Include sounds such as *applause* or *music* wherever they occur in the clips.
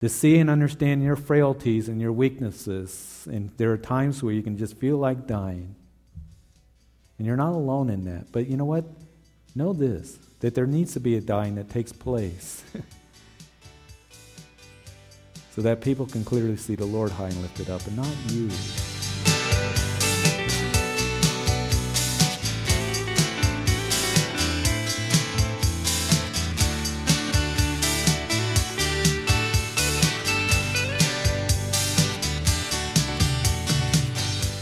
to see and understand your frailties and your weaknesses. And there are times where you can just feel like dying. And you're not alone in that. But you know what? Know this that there needs to be a dying that takes place. *laughs* so that people can clearly see the Lord high and lifted up and not you.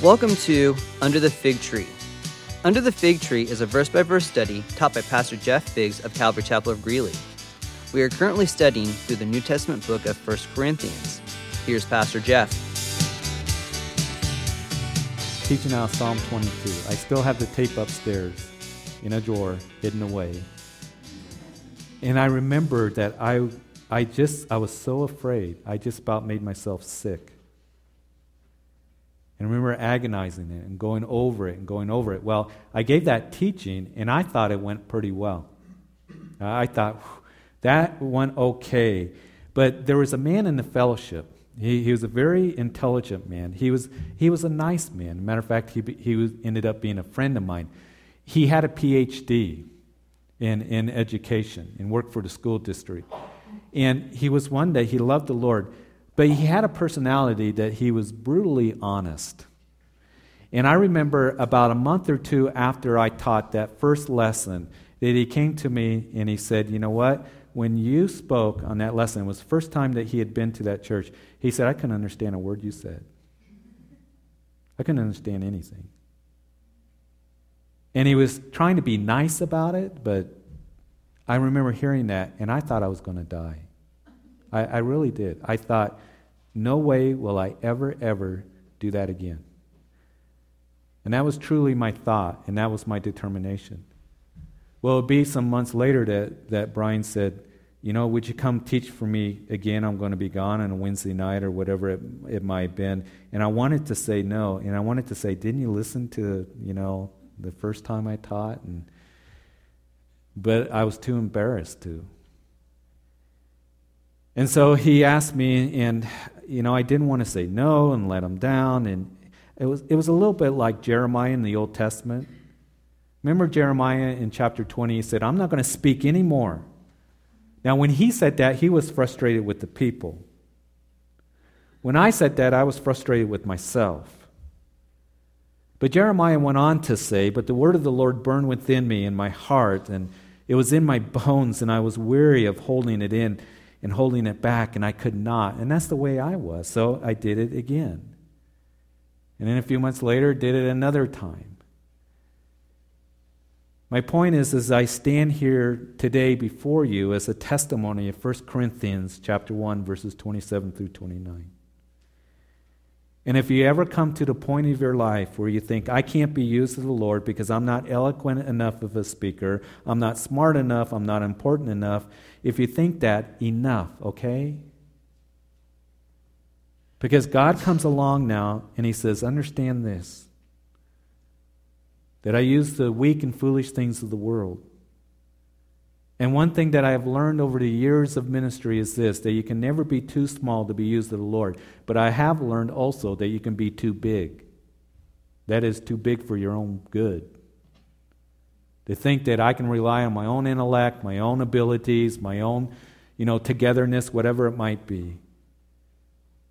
Welcome to Under the Fig Tree. Under the Fig Tree is a verse by verse study taught by Pastor Jeff Figs of Calvary Chapel of Greeley. We are currently studying through the New Testament book of 1 Corinthians. Here's Pastor Jeff. Teaching out Psalm 22. I still have the tape upstairs in a drawer, hidden away. And I remember that I, I just, I was so afraid. I just about made myself sick. And I remember agonizing it and going over it and going over it. Well, I gave that teaching, and I thought it went pretty well. I thought that went okay. But there was a man in the fellowship. He, he was a very intelligent man. He was, he was a nice man. Matter of fact, he, he was, ended up being a friend of mine. He had a PhD in, in education and worked for the school district. And he was one day, he loved the Lord. But he had a personality that he was brutally honest. And I remember about a month or two after I taught that first lesson that he came to me and he said, You know what? When you spoke on that lesson, it was the first time that he had been to that church. He said, I couldn't understand a word you said. I couldn't understand anything. And he was trying to be nice about it, but I remember hearing that and I thought I was going to die. I, I really did. I thought, no way will I ever, ever do that again. And that was truly my thought, and that was my determination. Well, it'll be some months later that, that Brian said, You know, would you come teach for me again? I'm going to be gone on a Wednesday night or whatever it, it might have been. And I wanted to say no. And I wanted to say, Didn't you listen to, you know, the first time I taught? And, but I was too embarrassed to. And so he asked me, and you know, I didn't want to say no and let him down. And it was, it was a little bit like Jeremiah in the Old Testament. Remember Jeremiah in chapter 20? He said, I'm not going to speak anymore. Now, when he said that, he was frustrated with the people. When I said that, I was frustrated with myself. But Jeremiah went on to say, But the word of the Lord burned within me in my heart, and it was in my bones, and I was weary of holding it in and holding it back, and I could not. And that's the way I was. So I did it again. And then a few months later, did it another time. My point is, as I stand here today before you as a testimony of 1 Corinthians chapter 1, verses 27 through 29. And if you ever come to the point of your life where you think, I can't be used of the Lord because I'm not eloquent enough of a speaker, I'm not smart enough, I'm not important enough, if you think that, enough, okay? Because God comes along now and He says, Understand this that I use the weak and foolish things of the world and one thing that I have learned over the years of ministry is this that you can never be too small to be used of the Lord. But I have learned also that you can be too big. That is, too big for your own good. To think that I can rely on my own intellect, my own abilities, my own, you know, togetherness, whatever it might be.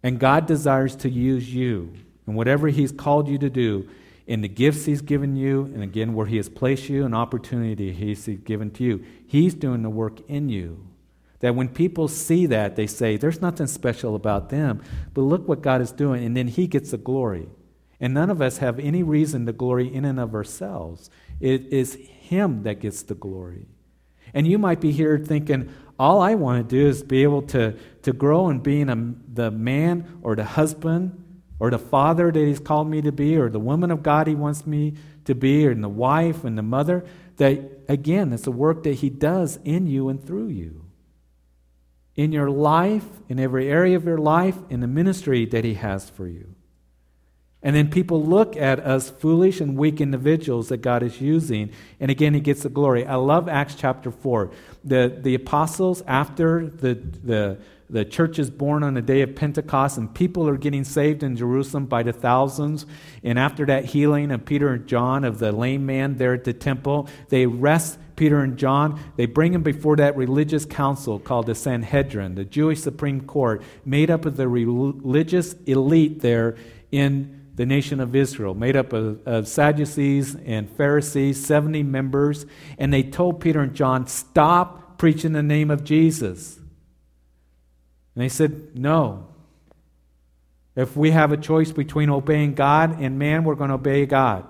And God desires to use you and whatever He's called you to do in the gifts He's given you, and again, where He has placed you, an opportunity He's given to you. He's doing the work in you. That when people see that, they say, There's nothing special about them, but look what God is doing, and then He gets the glory. And none of us have any reason to glory in and of ourselves. It is Him that gets the glory. And you might be here thinking, all I want to do is be able to, to grow in being a, the man or the husband or the father that He's called me to be, or the woman of God He wants me to be, or the wife and the mother, that again, it's a work that He does in you and through you. In your life, in every area of your life, in the ministry that He has for you. And then people look at us foolish and weak individuals that God is using, and again, He gets the glory. I love Acts chapter 4. The, the apostles, after the, the the church is born on the day of Pentecost, and people are getting saved in Jerusalem by the thousands. And after that healing of Peter and John of the lame man there at the temple, they arrest Peter and John. They bring them before that religious council called the Sanhedrin, the Jewish Supreme Court, made up of the religious elite there in the nation of Israel, made up of, of, Sadducees and Pharisees, 70 members, and they told Peter and John, Stop preaching the name of Jesus. And they said, No. If we have a choice between obeying God and man, we're going to obey God.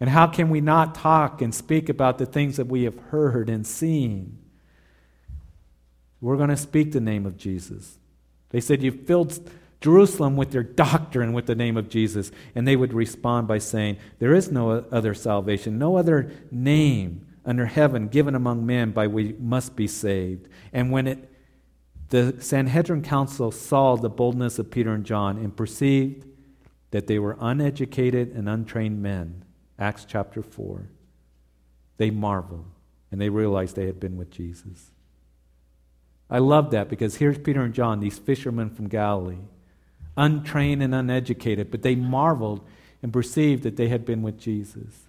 And how can we not talk and speak about the things that we have heard and seen? We're going to speak the name of Jesus. They said, You've filled Jerusalem with your doctrine with the name of Jesus. And they would respond by saying, There is no other salvation, no other name under heaven given among men by which we must be saved. And when it, the Sanhedrin council saw the boldness of Peter and John and perceived that they were uneducated and untrained men, Acts chapter 4, they marveled and they realized they had been with Jesus. I love that because here's Peter and John, these fishermen from Galilee untrained and uneducated, but they marveled and perceived that they had been with Jesus.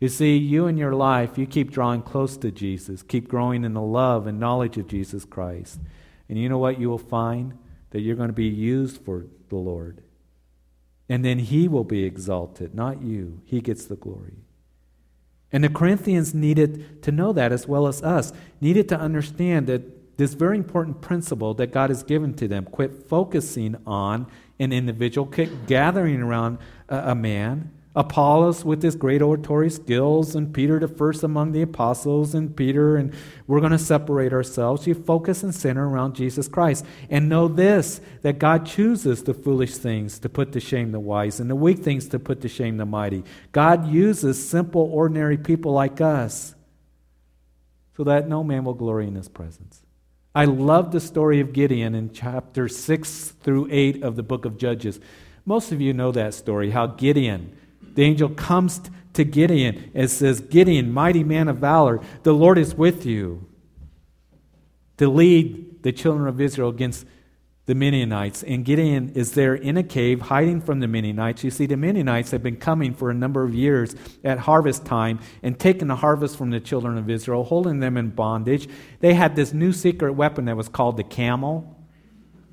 You see, you in your life, you keep drawing close to Jesus, keep growing in the love and knowledge of Jesus Christ. And you know what you will find? That you're going to be used for the Lord. And then He will be exalted, not you. He gets the glory. And the Corinthians needed to know that as well as us, needed to understand that this very important principle that God has given to them. Quit focusing on an individual, quit gathering around a, a man. Apollos with his great oratory skills, and Peter the first among the apostles, and Peter, and we're going to separate ourselves. You focus and center around Jesus Christ. And know this that God chooses the foolish things to put to shame the wise, and the weak things to put to shame the mighty. God uses simple, ordinary people like us so that no man will glory in his presence. I love the story of Gideon in chapter 6 through 8 of the book of Judges. Most of you know that story, how Gideon, the angel comes to Gideon and says, Gideon, mighty man of valor, the Lord is with you to lead the children of Israel against the Midianites. And Gideon is there in a cave hiding from the Midianites. You see, the Midianites have been coming for a number of years at harvest time and taking the harvest from the children of Israel, holding them in bondage. They had this new secret weapon that was called the camel.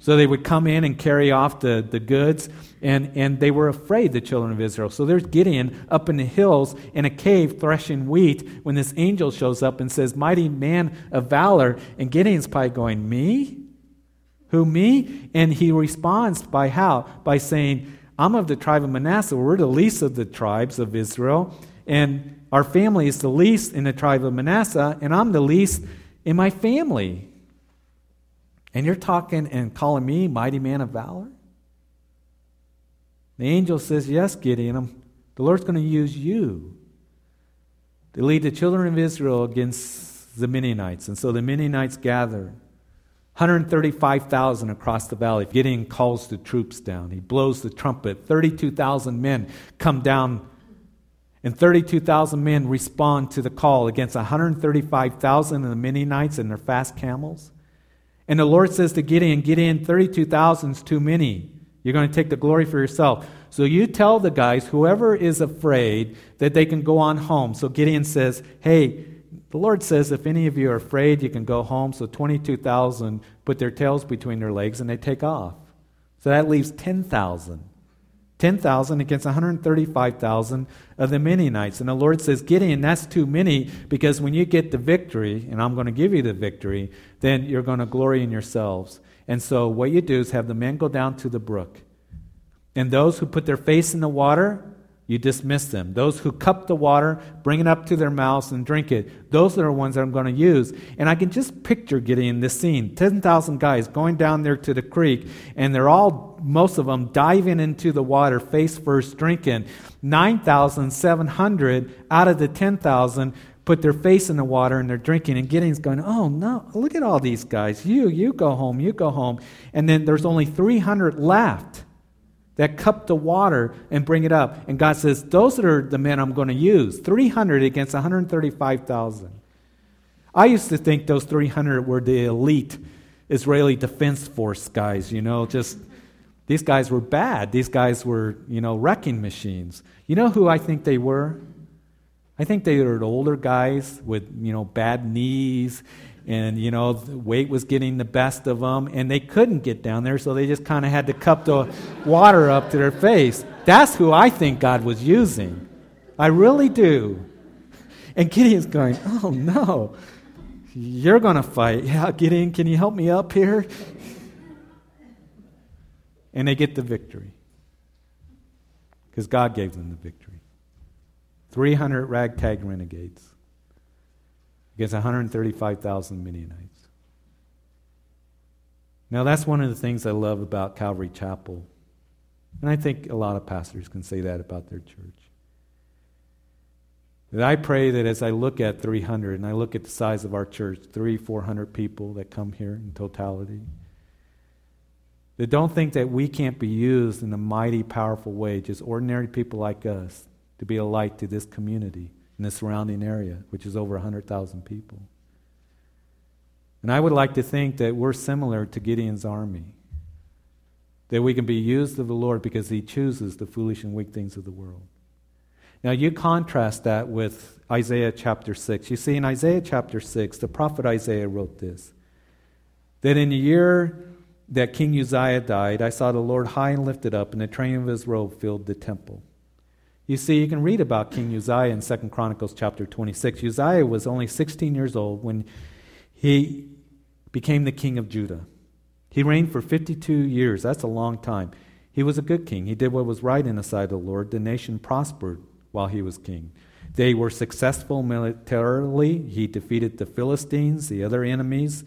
So they would come in and carry off the, the goods, and, and they were afraid, the children of Israel. So there's Gideon up in the hills in a cave threshing wheat when this angel shows up and says, Mighty man of valor. And Gideon's probably going, Me? Who, me? And he responds by how? By saying, I'm of the tribe of Manasseh. We're the least of the tribes of Israel. And our family is the least in the tribe of Manasseh, and I'm the least in my family. And you're talking and calling me mighty man of valor? The angel says, Yes, Gideon, um, the Lord's going to use you to lead the children of Israel against the Midianites. And so the Midianites gather. 135,000 across the valley. Gideon calls the troops down. He blows the trumpet. 32,000 men come down, and 32,000 men respond to the call against 135,000 of the Midianites and their fast camels. And the Lord says to Gideon, Gideon, 32,000 is too many. You're going to take the glory for yourself. So you tell the guys, whoever is afraid, that they can go on home. So Gideon says, Hey, the Lord says, if any of you are afraid, you can go home. So 22,000 put their tails between their legs and they take off. So that leaves 10,000. 10,000 against 135,000 of the Midianites. And the Lord says, Gideon, that's too many because when you get the victory, and I'm going to give you the victory, then you're going to glory in yourselves. And so what you do is have the men go down to the brook. And those who put their face in the water, you dismiss them. Those who cup the water, bring it up to their mouths and drink it, those are the ones that I'm going to use. And I can just picture getting in this scene 10,000 guys going down there to the creek, and they're all, most of them, diving into the water face first, drinking. 9,700 out of the 10,000 put their face in the water and they're drinking, and Gideon's going, Oh, no, look at all these guys. You, you go home, you go home. And then there's only 300 left that cup the water and bring it up. And God says, Those are the men I'm going to use 300 against 135,000. I used to think those 300 were the elite Israeli Defense Force guys, you know, just these guys were bad. These guys were, you know, wrecking machines. You know who I think they were? I think they were older guys with, you know, bad knees and, you know, the weight was getting the best of them and they couldn't get down there, so they just kind of had to cup the water up to their face. That's who I think God was using. I really do. And Gideon's going, oh no, you're going to fight. *laughs* Yeah, Gideon, can you help me up here? And they get the victory because God gave them the victory. 300 ragtag renegades against 135,000 Midianites. Now, that's one of the things I love about Calvary Chapel. And I think a lot of pastors can say that about their church. That I pray that as I look at 300 and I look at the size of our church, three, 400 people that come here in totality, that don't think that we can't be used in a mighty, powerful way, just ordinary people like us, to be a light to this community in the surrounding area, which is over 100,000 people. And I would like to think that we're similar to Gideon's army. That we can be used of the Lord because he chooses the foolish and weak things of the world. Now, you contrast that with Isaiah chapter 6. You see, in Isaiah chapter 6, the prophet Isaiah wrote this that in the year that King Uzziah died, I saw the Lord high and lifted up, and the train of his robe filled the temple. You see, you can read about King Uzziah in 2 Chronicles chapter 26. Uzziah was only 16 years old when he became the king of Judah. He reigned for 52 years. That's a long time. He was a good king. He did what was right in the sight of the Lord. The nation prospered while he was king. They were successful militarily. He defeated the Philistines, the other enemies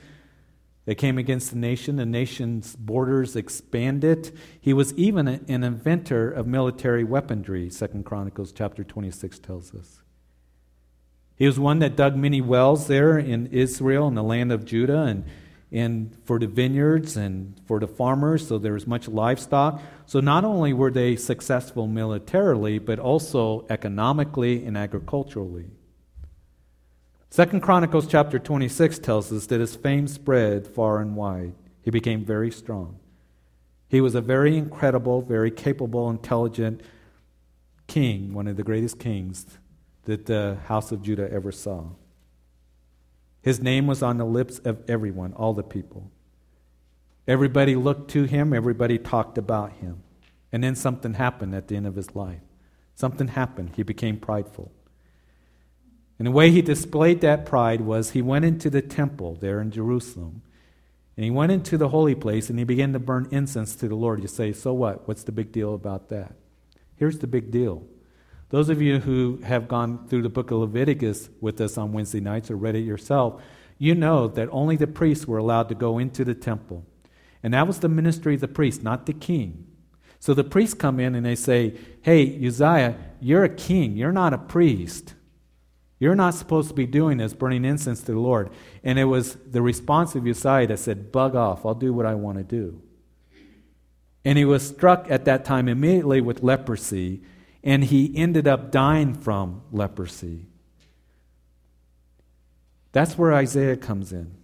that came against the nation. The nation's borders expanded. He was even an inventor of military weaponry, Second Chronicles chapter 26 tells us. He was one that dug many wells there in Israel in the land of Judah and, and for the vineyards and for the farmers, so there was much livestock. So not only were they successful militarily, but also economically and agriculturally. Second Chronicles chapter 26 tells us that his fame spread far and wide. He became very strong. He was a very incredible, very capable, intelligent king, one of the greatest kings that the house of Judah ever saw. His name was on the lips of everyone, all the people. Everybody looked to him, everybody talked about him. And then something happened at the end of his life. Something happened. He became prideful. And the way he displayed that pride was he went into the temple there in Jerusalem. And he went into the holy place and he began to burn incense to the Lord. You say, so what? What's the big deal about that? Here's the big deal. Those of you who have gone through the book of Leviticus with us on Wednesday nights or read it yourself, you know that only the priests were allowed to go into the temple. And that was the ministry of the priest, not the king. So the priests come in and they say, Hey, Uzziah, you're a king, you're not a priest. You're not supposed to be doing this, burning incense to the Lord. And it was the response of Uzziah that said, Bug off, I'll do what I want to do. And he was struck at that time immediately with leprosy, and he ended up dying from leprosy. That's where Isaiah comes in.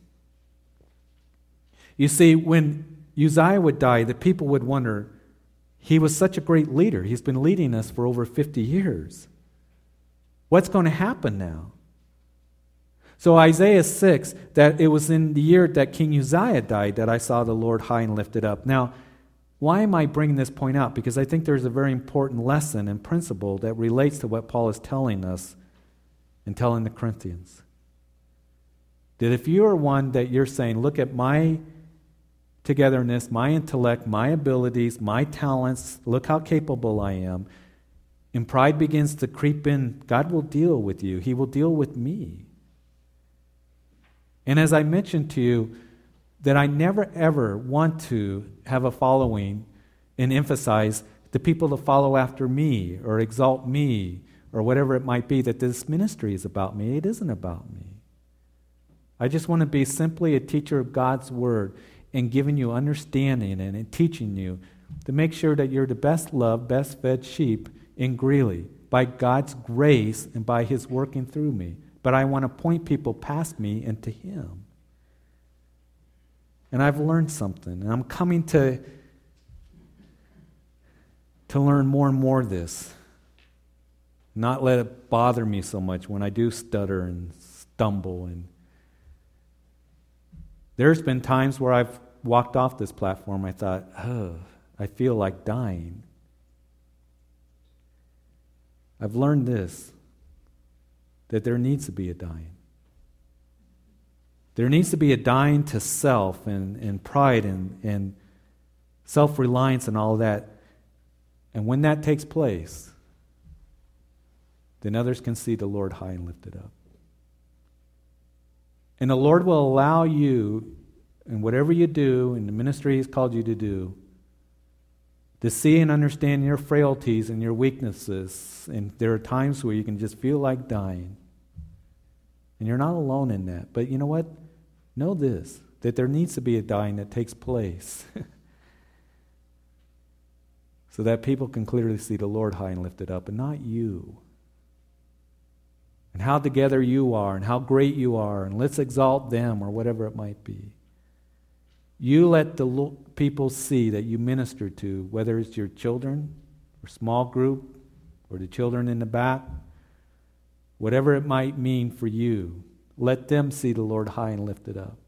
You see, when Uzziah would die, the people would wonder, he was such a great leader. He's been leading us for over 50 years. What's going to happen now? So, Isaiah 6, that it was in the year that King Uzziah died that I saw the Lord high and lifted up. Now, why am I bringing this point out? Because I think there's a very important lesson and principle that relates to what Paul is telling us and telling the Corinthians. That if you are one that you're saying, look at my togetherness, my intellect, my abilities, my talents, look how capable I am, and pride begins to creep in, God will deal with you. He will deal with me. And as I mentioned to you, that I never ever want to have a following and emphasize the people to follow after me or exalt me or whatever it might be, that this ministry is about me. It isn't about me. I just want to be simply a teacher of God's Word and giving you understanding and teaching you to make sure that you're the best loved, best fed sheep in Greeley by God's grace and by His working through me. But I want to point people past me and to Him. And I've learned something. And I'm coming to, to learn more and more this. Not let it bother me so much when I do stutter and stumble. And there's been times where I've walked off this platform, I thought, oh, I feel like dying. I've learned this that there needs to be a dying. There needs to be a dying to self and, and pride and, and self reliance and all that. And when that takes place, then others can see the Lord high and lifted up. And the Lord will allow you, in whatever you do, in the ministry He's called you to do, to see and understand your frailties and your weaknesses. And there are times where you can just feel like dying. And you're not alone in that. But you know what? Know this that there needs to be a dying that takes place. *laughs* so that people can clearly see the Lord high and lifted up, and not you. And how together you are, and how great you are, and let's exalt them, or whatever it might be. You let the lo- people see that you minister to, whether it's your children, or small group, or the children in the back, whatever it might mean for you, let them see the Lord high and lifted up.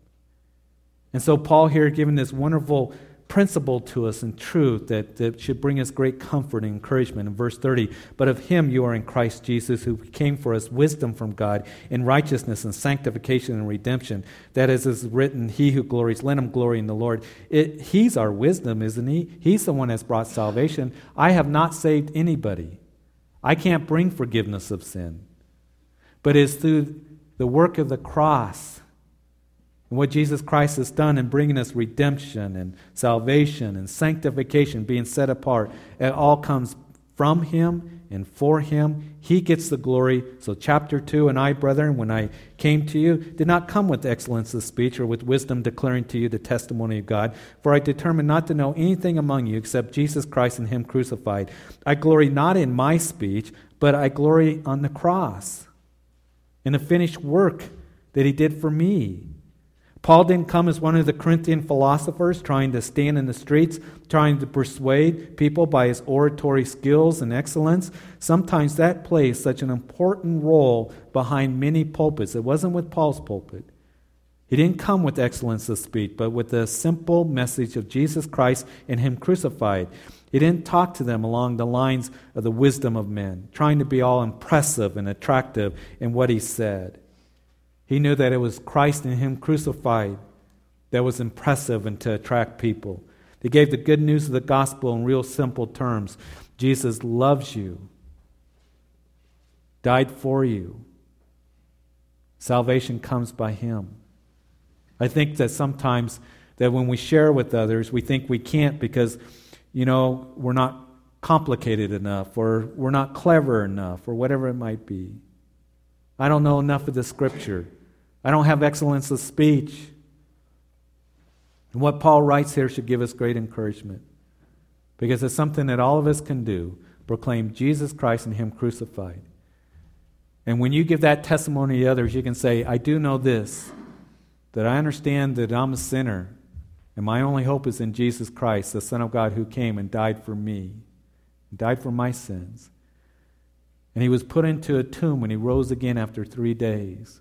And so, Paul here giving this wonderful principle to us and truth that, that should bring us great comfort and encouragement. In verse 30, but of him you are in Christ Jesus, who came for us wisdom from God in righteousness and sanctification and redemption. That is, is written, He who glories, let him glory in the Lord. It, he's our wisdom, isn't he? He's the one that's brought salvation. I have not saved anybody. I can't bring forgiveness of sin. But it's through the work of the cross and what Jesus Christ has done in bringing us redemption and salvation and sanctification, being set apart, it all comes from Him and for Him. He gets the glory. So, chapter 2 And I, brethren, when I came to you, did not come with excellence of speech or with wisdom declaring to you the testimony of God, for I determined not to know anything among you except Jesus Christ and Him crucified. I glory not in my speech, but I glory on the cross, in the finished work that He did for me. Paul didn't come as one of the Corinthian philosophers trying to stand in the streets, trying to persuade people by his oratory skills and excellence. Sometimes that plays such an important role behind many pulpits. It wasn't with Paul's pulpit. He didn't come with excellence of speech, but with the simple message of Jesus Christ and Him crucified. He didn't talk to them along the lines of the wisdom of men, trying to be all impressive and attractive in what he said. He knew that it was Christ and Him crucified that was impressive and to attract people. He gave the good news of the gospel in real simple terms Jesus loves you, died for you. Salvation comes by Him. I think that sometimes that when we share with others, we think we can't because, you know, we're not complicated enough or we're not clever enough or whatever it might be. I don't know enough of the scripture. I don't have excellence of speech. And what Paul writes here should give us great encouragement because it's something that all of us can do proclaim Jesus Christ and Him crucified. And when you give that testimony to others, you can say, I do know this, that I understand that I'm a sinner, and my only hope is in Jesus Christ, the Son of God who came and died for me, died for my sins. And he was put into a tomb and he rose again after three days.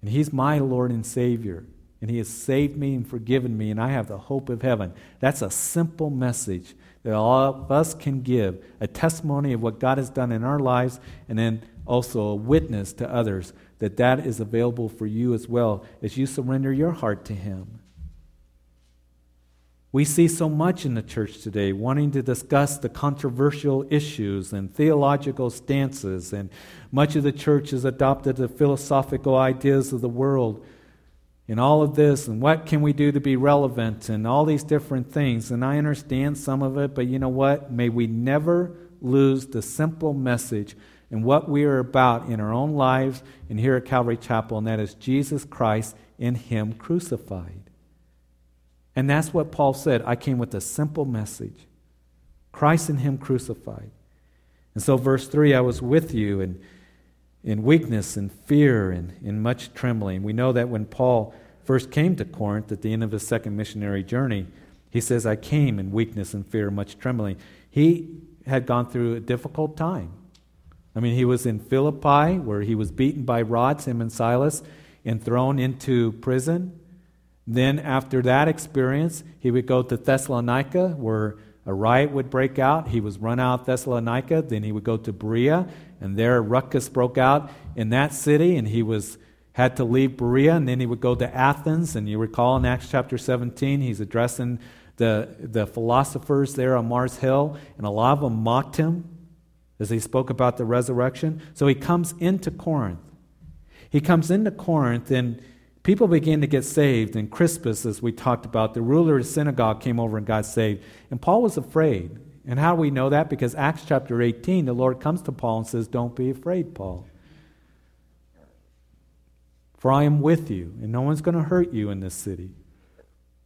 And He's my Lord and Savior. And He has saved me and forgiven me, and I have the hope of heaven. That's a simple message that all of us can give a testimony of what God has done in our lives, and then also a witness to others that that is available for you as well as you surrender your heart to Him. We see so much in the church today wanting to discuss the controversial issues and theological stances, and much of the church has adopted the philosophical ideas of the world and all of this, and what can we do to be relevant, and all these different things. And I understand some of it, but you know what? May we never lose the simple message and what we are about in our own lives and here at Calvary Chapel, and that is Jesus Christ in Him crucified. And that's what Paul said. I came with a simple message Christ and Him crucified. And so, verse 3 I was with you in, in weakness and fear and in much trembling. We know that when Paul first came to Corinth at the end of his second missionary journey, he says, I came in weakness and fear, much trembling. He had gone through a difficult time. I mean, he was in Philippi where he was beaten by rods, him and Silas, and thrown into prison. Then, after that experience, he would go to Thessalonica where a riot would break out. He was run out of Thessalonica. Then he would go to Berea, and there a ruckus broke out in that city, and he was had to leave Berea, and then he would go to Athens. And you recall in Acts chapter 17, he's addressing the, the philosophers there on Mars Hill, and a lot of them mocked him as he spoke about the resurrection. So he comes into Corinth. He comes into Corinth, and people began to get saved. And Crispus, as we talked about, the ruler of the synagogue came over and got saved. And Paul was afraid. And how do we know that? Because Acts chapter 18, the Lord comes to Paul and says, Don't be afraid, Paul. For I am with you, and no one's going to hurt you in this city.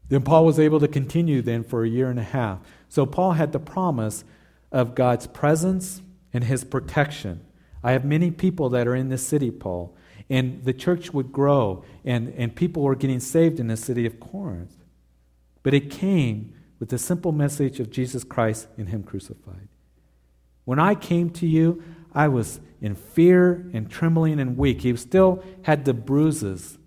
Then Paul was able to continue then for a year and a half. So Paul had the promise of God's presence and his protection. I have many people that are in this city, Paul. And the church would grow, and, and people were getting saved in the city of Corinth. But it came with the simple message of Jesus Christ and Him crucified. When I came to you, I was in fear and trembling and weak. He still had the bruises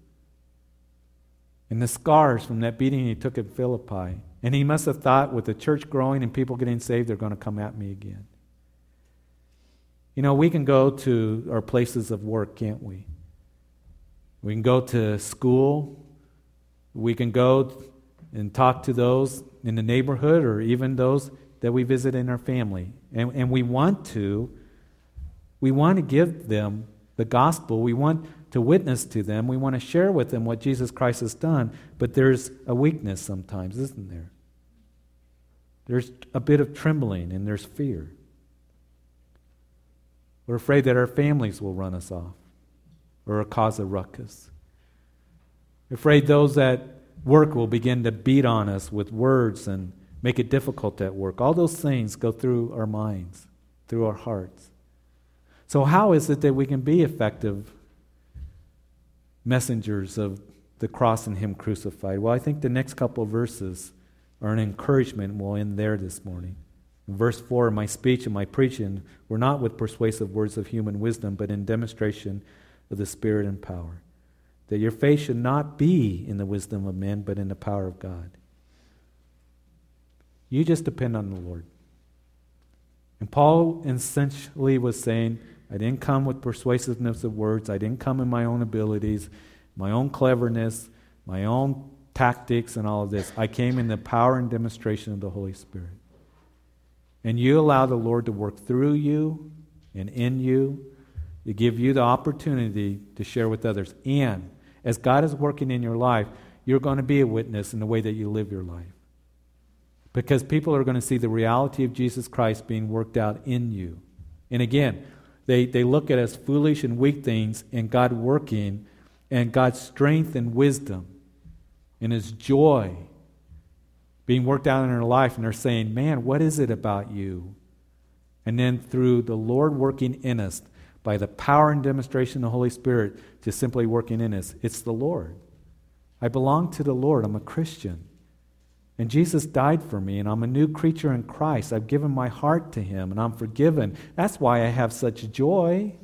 and the scars from that beating he took at Philippi. And he must have thought, with the church growing and people getting saved, they're going to come at me again. You know, we can go to our places of work, can't we? We can go to school. We can go and talk to those in the neighborhood or even those that we visit in our family. And, and we want to. We want to give them the gospel. We want to witness to them. We want to share with them what Jesus Christ has done. But there's a weakness sometimes, isn't there? There's a bit of trembling and there's fear. We're afraid that our families will run us off or a cause a ruckus. Afraid those that work will begin to beat on us with words and make it difficult at work. All those things go through our minds, through our hearts. So, how is it that we can be effective messengers of the cross and Him crucified? Well, I think the next couple verses are an encouragement. We'll end there this morning. In verse 4 My speech and my preaching were not with persuasive words of human wisdom, but in demonstration of the Spirit and power. That your faith should not be in the wisdom of men, but in the power of God. You just depend on the Lord. And Paul essentially was saying, I didn't come with persuasiveness of words. I didn't come in my own abilities, my own cleverness, my own tactics, and all of this. I came in the power and demonstration of the Holy Spirit. And you allow the Lord to work through you and in you to give you the opportunity to share with others. And as God is working in your life, you're going to be a witness in the way that you live your life. Because people are going to see the reality of Jesus Christ being worked out in you. And again, they, they look at as foolish and weak things and God working and God's strength and wisdom and His joy being worked out in their life. And they're saying, Man, what is it about you? And then through the Lord working in us, by the power and demonstration of the Holy Spirit, just simply working in us, it's the Lord. I belong to the Lord. I'm a Christian. And Jesus died for me, and I'm a new creature in Christ. I've given my heart to Him, and I'm forgiven. That's why I have such joy.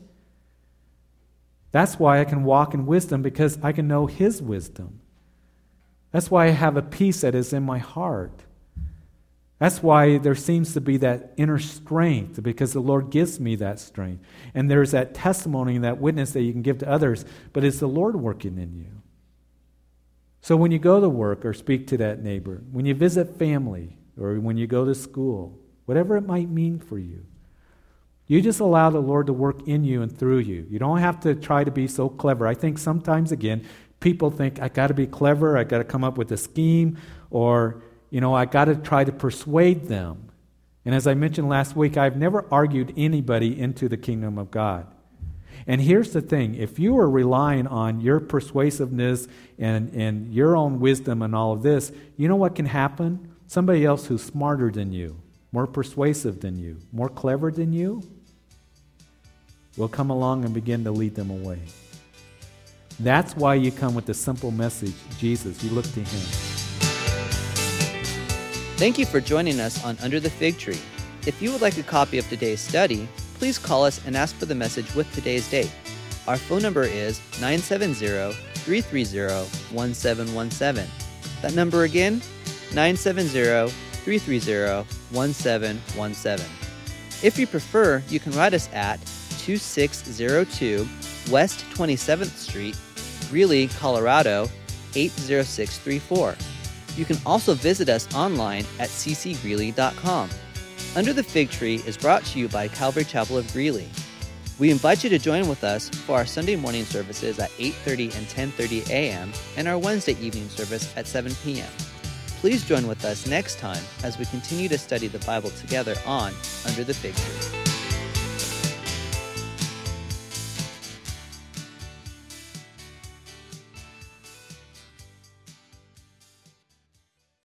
That's why I can walk in wisdom, because I can know His wisdom. That's why I have a peace that is in my heart. That's why there seems to be that inner strength, because the Lord gives me that strength. And there's that testimony and that witness that you can give to others, but it's the Lord working in you. So when you go to work or speak to that neighbor, when you visit family, or when you go to school, whatever it might mean for you, you just allow the Lord to work in you and through you. You don't have to try to be so clever. I think sometimes, again, people think, I got to be clever, I got to come up with a scheme, or, you know, I got to try to persuade them. And as I mentioned last week, I've never argued anybody into the kingdom of God. And here's the thing if you are relying on your persuasiveness and, and your own wisdom and all of this, you know what can happen? Somebody else who's smarter than you, more persuasive than you, more clever than you will come along and begin to lead them away. That's why you come with the simple message Jesus. You look to Him. Thank you for joining us on Under the Fig Tree. If you would like a copy of today's study, please call us and ask for the message with today's date. Our phone number is 970 330 1717. That number again, 970 330 1717. If you prefer, you can write us at 2602 West 27th Street, Greeley, Colorado 80634. You can also visit us online at ccgreeley.com. Under the Fig Tree is brought to you by Calvary Chapel of Greeley. We invite you to join with us for our Sunday morning services at 8:30 and 10:30 a.m. and our Wednesday evening service at 7 p.m. Please join with us next time as we continue to study the Bible together on Under the Fig Tree.